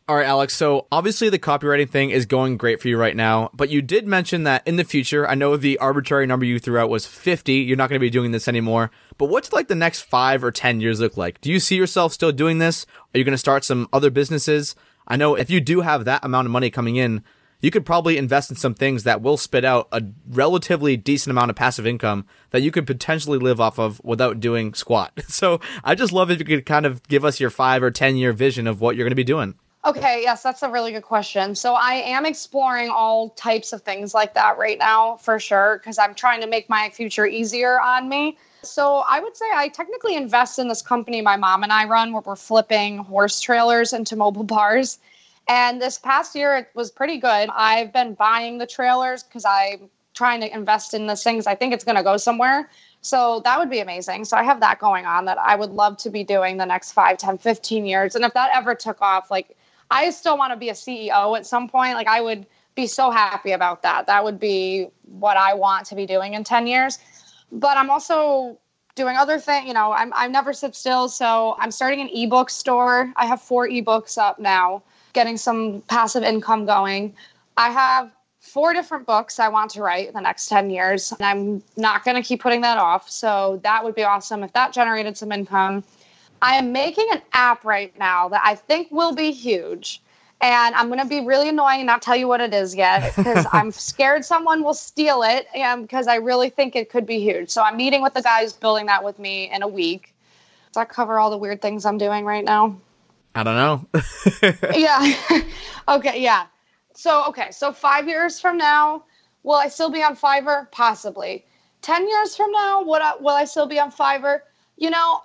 All right, Alex. So obviously the copywriting thing is going great for you right now, but you did mention that in the future, I know the arbitrary number you threw out was 50. You're not going to be doing this anymore. But what's like the next five or 10 years look like? Do you see yourself still doing this? Are you going to start some other businesses? I know if you do have that amount of money coming in, you could probably invest in some things that will spit out a relatively decent amount of passive income that you could potentially live off of without doing squat. <laughs> So I just love if you could kind of give us your five or 10 year vision of what you're going to be doing. Okay, yes, that's a really good question. So I am exploring all types of things like that right now for sure because I'm trying to make my future easier on me. So I would say I technically invest in this company my mom and I run where we're flipping horse trailers into mobile bars. And this past year it was pretty good. I've been buying the trailers because I'm trying to invest in this things. I think it's going to go somewhere. So that would be amazing. So I have that going on that I would love to be doing the next 5, 10, 15 years. And if that ever took off, like I still want to be a CEO at some point. Like I would be so happy about that. That would be what I want to be doing in 10 years. But I'm also doing other things, you know, I'm I never sit still. So I'm starting an ebook store. I have four ebooks up now, getting some passive income going. I have four different books I want to write in the next 10 years. And I'm not going to keep putting that off. So that would be awesome if that generated some income. I am making an app right now that I think will be huge. And I'm going to be really annoying and not tell you what it is yet because <laughs> I'm scared someone will steal it because I really think it could be huge. So I'm meeting with the guys building that with me in a week. Does that cover all the weird things I'm doing right now? I don't know. <laughs> yeah. <laughs> okay. Yeah. So, okay. So, five years from now, will I still be on Fiverr? Possibly. 10 years from now, will I, will I still be on Fiverr? You know,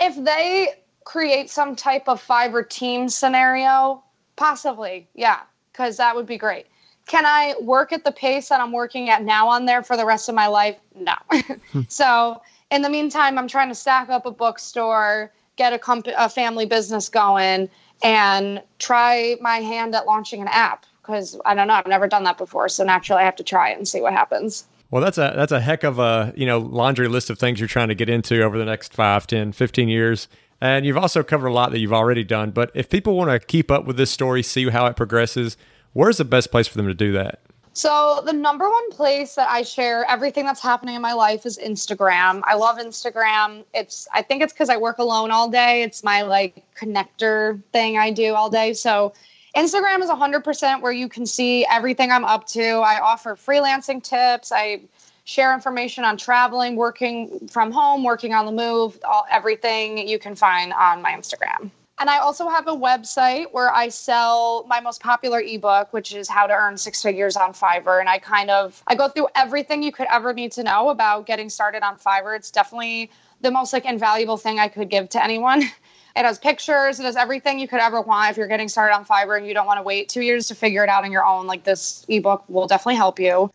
if they create some type of Fiverr team scenario, possibly. Yeah. Because that would be great. Can I work at the pace that I'm working at now on there for the rest of my life? No. <laughs> Hmm. so, in the meantime, I'm trying to stack up a bookstore, get a, comp- a family business going, and try my hand at launching an app because I don't know, I've never done that before. So naturally, I have to try it and see what happens. Well, that's a that's a heck of a you know laundry list of things you're trying to get into over the next 5, 10, 15 years. And you've also covered a lot that you've already done. But if people want to keep up with this story, see how it progresses, where's the best place for them to do that? So the number one place that I share everything that's happening in my life is Instagram. I love Instagram. It's I think it's because I work alone all day. It's my like connector thing I do all day. So Instagram is 100% where you can see everything I'm up to. I offer freelancing tips. I share information on traveling, working from home, working on the move, all, everything you can find on my Instagram. And I also have a website where I sell my most popular ebook, which is how to earn six figures on Fiverr. And I kind of I go through everything you could ever need to know about getting started on Fiverr. It's definitely the most like invaluable thing I could give to anyone. <laughs> It has pictures. It has everything you could ever want if you're getting started on Fiverr and you don't want to wait two years to figure it out on your own. Like this ebook will definitely help you.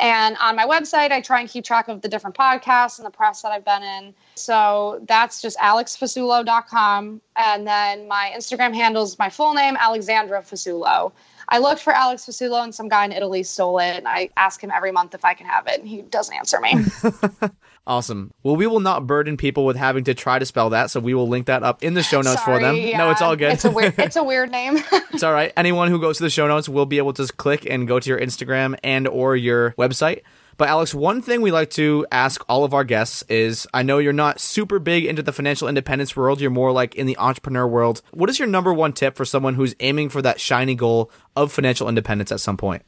And on my website, I try and keep track of the different podcasts and the press that I've been in. So that's just alexfasulo.com. And then my Instagram handle is my full name, Alexandra Fasulo. I looked for Alex Fasulo and some guy in Italy stole it. And I ask him every month if I can have it. And he doesn't answer me. <laughs> Awesome. Well, we will not burden people with having to try to spell that, so we will link that up in the show notes Sorry, for them. Yeah. No, it's all good. It's a weird, it's a <laughs> weird name. it's all right. Anyone who goes to the show notes will be able to just click and go to your Instagram and or your website. But Alex, one thing we like to ask all of our guests is I know you're not super big into the financial independence world, you're more like in the entrepreneur world. What is your number one tip for someone who's aiming for that shiny goal of financial independence at some point?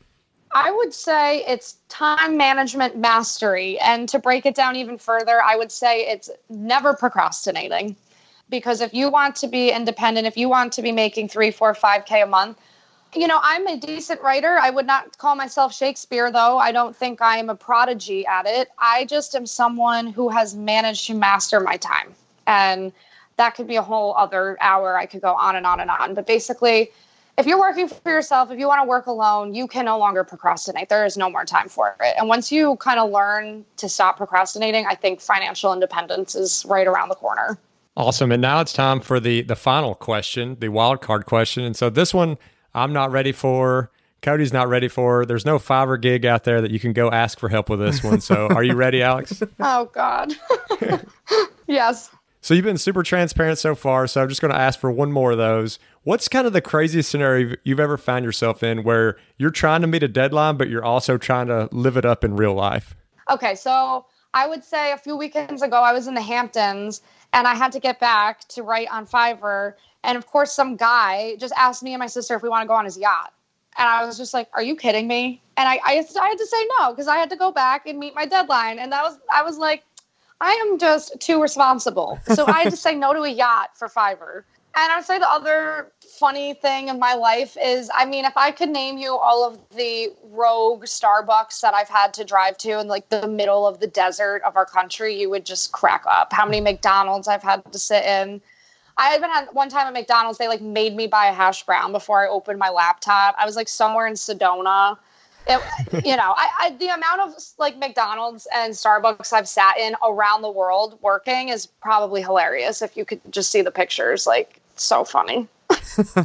I would say it's time management mastery. And to break it down even further, I would say it's never procrastinating. Because if you want to be independent, if you want to be making three, four, five K a month, you know, I'm a decent writer. I would not call myself Shakespeare, though. I don't think I am a prodigy at it. I just am someone who has managed to master my time. And that could be a whole other hour. I could go on and on and on. But basically, if you're working for yourself, if you want to work alone, you can no longer procrastinate. There is no more time for it. And once you kind of learn to stop procrastinating, I think financial independence is right around the corner. Awesome. And now it's time for the the final question, the wild card question. And so this one I'm not ready for. Cody's not ready for. There's no Fiverr gig out there that you can go ask for help with this one. So <laughs> are you ready, Alex? oh God. <laughs> yes. So you've been super transparent so far. So I'm just going to ask for one more of those. What's kind of the craziest scenario you've ever found yourself in where you're trying to meet a deadline, but you're also trying to live it up in real life? Okay, so I would say a few weekends ago, I was in the Hamptons and I had to get back to write on Fiverr. And of course, some guy just asked me and my sister if we want to go on his yacht. And I was just like, "Are you kidding me?" And I, I, I had to say no because I had to go back and meet my deadline. And that was, I was like, I am just too responsible. So I had to say no to a yacht for Fiverr. And I'd say the other funny thing in my life is I mean, if I could name you all of the rogue Starbucks that I've had to drive to in like the middle of the desert of our country, you would just crack up. How many McDonald's I've had to sit in. I had one time at McDonald's, they like made me buy a hash brown before I opened my laptop. I was like somewhere in Sedona it, <laughs> you know, I, I, the amount of like McDonald's and Starbucks I've sat in around the world working is probably hilarious. If you could just see the pictures, like so funny. <laughs> so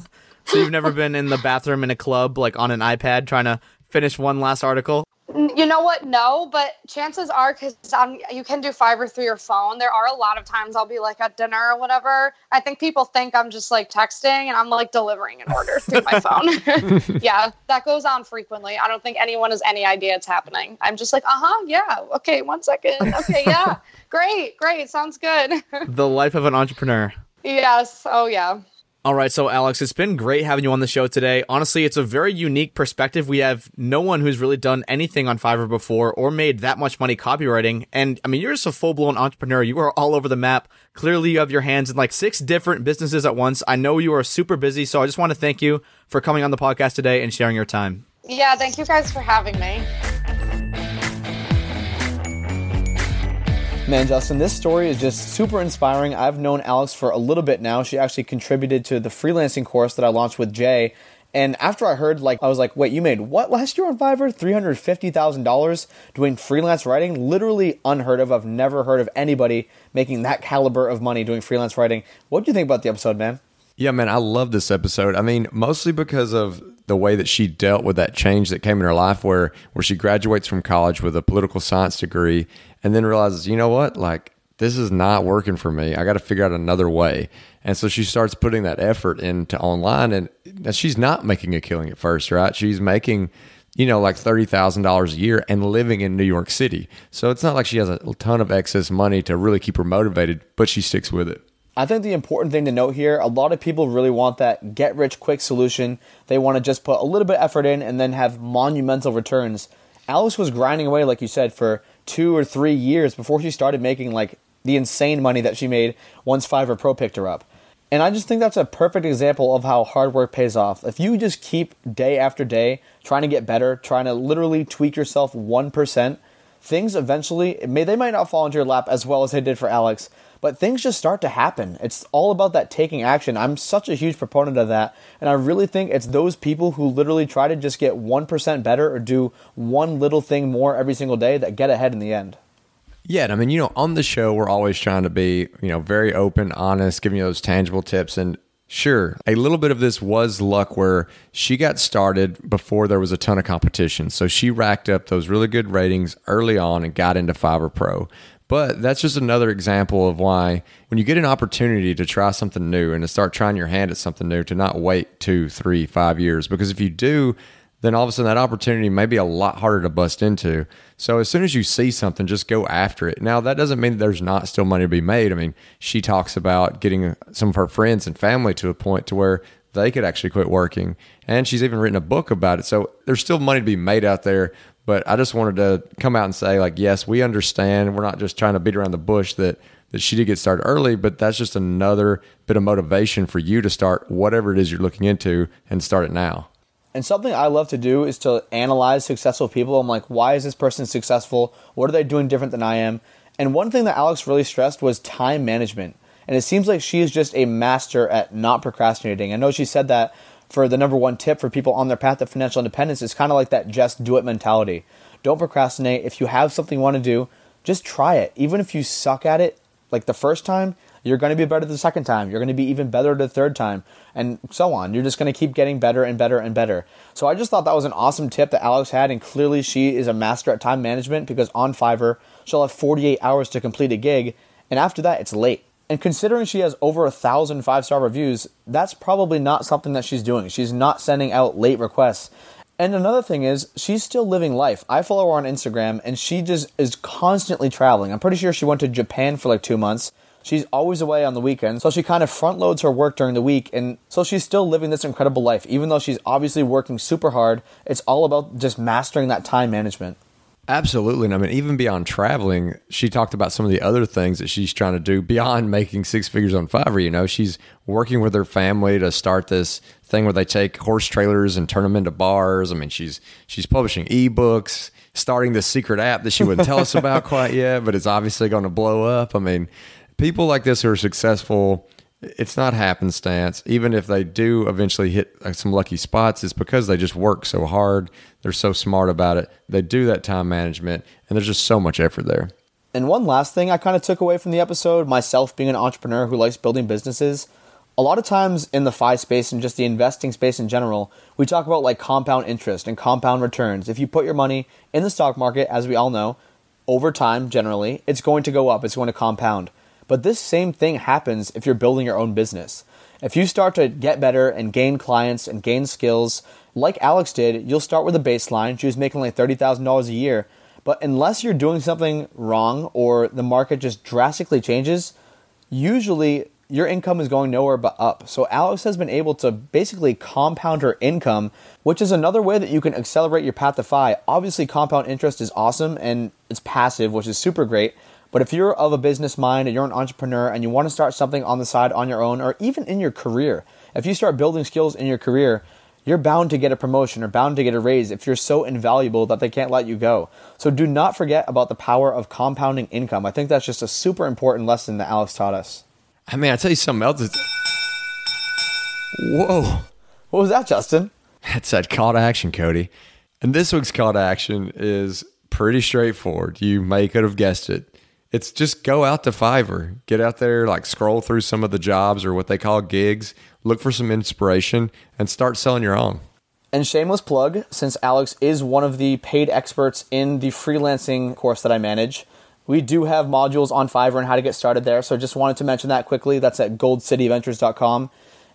you've never been in the bathroom in a club, like on an iPad, trying to finish one last article? You know what? No, but chances are because you can do Fiverr through your phone. There are a lot of times I'll be like at dinner or whatever. I think people think I'm just like texting and I'm like delivering an order through my phone. <laughs> <laughs> yeah, that goes on frequently. I don't think anyone has any idea it's happening. I'm just like, uh huh, yeah, okay, one second, okay, yeah, great, great, sounds good. the life of an entrepreneur. Yes. Oh yeah. All right, so Alex, it's been great having you on the show today. Honestly, it's a very unique perspective. We have no one who's really done anything on Fiverr before or made that much money copywriting. And I mean, you're just a full blown entrepreneur. You are all over the map. Clearly, you have your hands in like six different businesses at once. I know you are super busy, so I just want to thank you for coming on the podcast today and sharing your time. Yeah, thank you guys for having me. Man, Justin, this story is just super inspiring. I've known Alex for a little bit now. She actually contributed to the freelancing course that I launched with Jay. And after I heard, like, I was like, wait, you made what last year on Fiverr? $350,000 doing freelance writing? Literally unheard of. I've never heard of anybody making that caliber of money doing freelance writing. What do you think about the episode, man? Yeah, man, I love this episode. I mean, mostly because of the way that she dealt with that change that came in her life where where she graduates from college with a political science degree and then realizes, you know what, like this is not working for me. I got to figure out another way. And so she starts putting that effort into online and she's not making a killing at first, right? She's making you know, like $30,000 a year and living in New York City. So it's not like she has a ton of excess money to really keep her motivated, but she sticks with it. I think the important thing to note here a lot of people really want that get rich quick solution. They want to just put a little bit of effort in and then have monumental returns. Alice was grinding away, like you said, for two or three years before she started making like the insane money that she made once Fiverr Pro picked her up. And I just think that's a perfect example of how hard work pays off. If you just keep day after day trying to get better, trying to literally tweak yourself 1%, things eventually may they might not fall into your lap as well as they did for Alex, but things just start to happen. It's all about that taking action. I'm such a huge proponent of that. And I really think it's those people who literally try to just get 1% better or do one little thing more every single day that get ahead in the end. Yeah, I mean, you know, on the show, we're always trying to be, you know, very open, honest, giving you those tangible tips. And Sure. A little bit of this was luck where she got started before there was a ton of competition. So she racked up those really good ratings early on and got into Fiverr Pro. But that's just another example of why when you get an opportunity to try something new and to start trying your hand at something new, to not wait two, three, five years. Because if you do, then all of a sudden that opportunity may be a lot harder to bust into. So as soon as you see something, just go after it. Now, that doesn't mean that there's not still money to be made. I mean, she talks about getting some of her friends and family to a point to where they could actually quit working. And she's even written a book about it. So there's still money to be made out there. But I just wanted to come out and say, like, yes, we understand. We're not just trying to beat around the bush that that she did get started early, but that's just another bit of motivation for you to start whatever it is you're looking into and start it now. And something I love to do is to analyze successful people. I'm like, why is this person successful? What are they doing different than I am? And one thing that Alex really stressed was time management. And it seems like she is just a master at not procrastinating. I know she said that for the number one tip for people on their path to financial independence is kind of like that just do it mentality. Don't procrastinate. If you have something you want to do, just try it. Even if you suck at it like the first time, you're going to be better the second time. You're going to be even better the third time, and so on. You're just going to keep getting better and better and better. So I just thought that was an awesome tip that Alex had, and clearly she is a master at time management because on Fiverr, she'll have 48 hours to complete a gig, and after that, it's late. And considering she has over a thousand five star reviews, that's probably not something that she's doing. She's not sending out late requests. And another thing is, she's still living life. I follow her on Instagram, and she just is constantly traveling. I'm pretty sure she went to Japan for like two months. She's always away on the weekend, so she kind of front loads her work during the week, and so she's still living this incredible life. Even though she's obviously working super hard, it's all about just mastering that time management. Absolutely. And I mean, even beyond traveling, she talked about some of the other things that she's trying to do beyond <laughs> making six figures on Fiverr. You know, she's working with her family to start this thing where they take horse trailers and turn them into bars. I mean, she's she's publishing ebooks, starting this secret app that she wouldn't tell us about <laughs> quite yet, but it's obviously going to blow up. I mean, people like this who are successful it's not happenstance. Even if they do eventually hit uh, some lucky spots, it's because they just work so hard. They're so smart about it. They do that time management, and there's just so much effort there. And one last thing I kind of took away from the episode, myself being an entrepreneur who likes building businesses, a lot of times in the FI space and just the investing space in general, we talk about like compound interest and compound returns. If you put your money in the stock market, as we all know, over time generally, it's going to go up, it's going to compound. But this same thing happens if you're building your own business. If you start to get better and gain clients and gain skills, like Alex did, you'll start with a baseline. She was making like $30,000 a year. But unless you're doing something wrong or the market just drastically changes, usually your income is going nowhere but up. So Alex has been able to basically compound her income, which is another way that you can accelerate your path to FI. Obviously, compound interest is awesome and it's passive, which is super great. But if you're of a business mind and you're an entrepreneur and you want to start something on the side on your own or even in your career, if you start building skills in your career, you're bound to get a promotion or bound to get a raise if you're so invaluable that they can't let you go. So do not forget about the power of compounding income. I think that's just a super important lesson that Alex taught us. I mean, I tell you something else. Whoa. What was that, Justin? That's that call to action, Cody. And this week's call to action is pretty straightforward. You may could have guessed it it's just go out to Fiverr, get out there, like scroll through some of the jobs or what they call gigs, look for some inspiration, and start selling your own. And shameless plug, since Alex is one of the paid experts in the freelancing course that I manage, we do have modules on Fiverr and how to get started there. So just wanted to mention that quickly. That's at goldcityventures.com.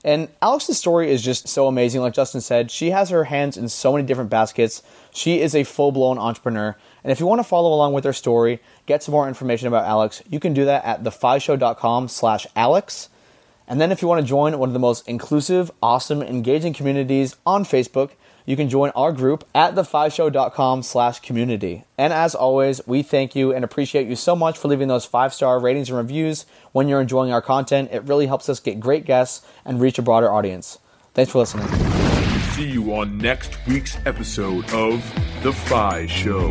And Alex's story is just so amazing. Like Justin said, she has her hands in so many different baskets. She is a full blown entrepreneur. And if you want to follow along with her story, get some more information about Alex, you can do that at thefishow.com slash Alex. And then if you want to join one of the most inclusive, awesome, engaging communities on Facebook, you can join our group at thefishow.com slash community. And as always, we thank you and appreciate you so much for leaving those five-star ratings and reviews when you're enjoying our content. It really helps us get great guests and reach a broader audience. Thanks for listening. See you on next week's episode of The FI Show.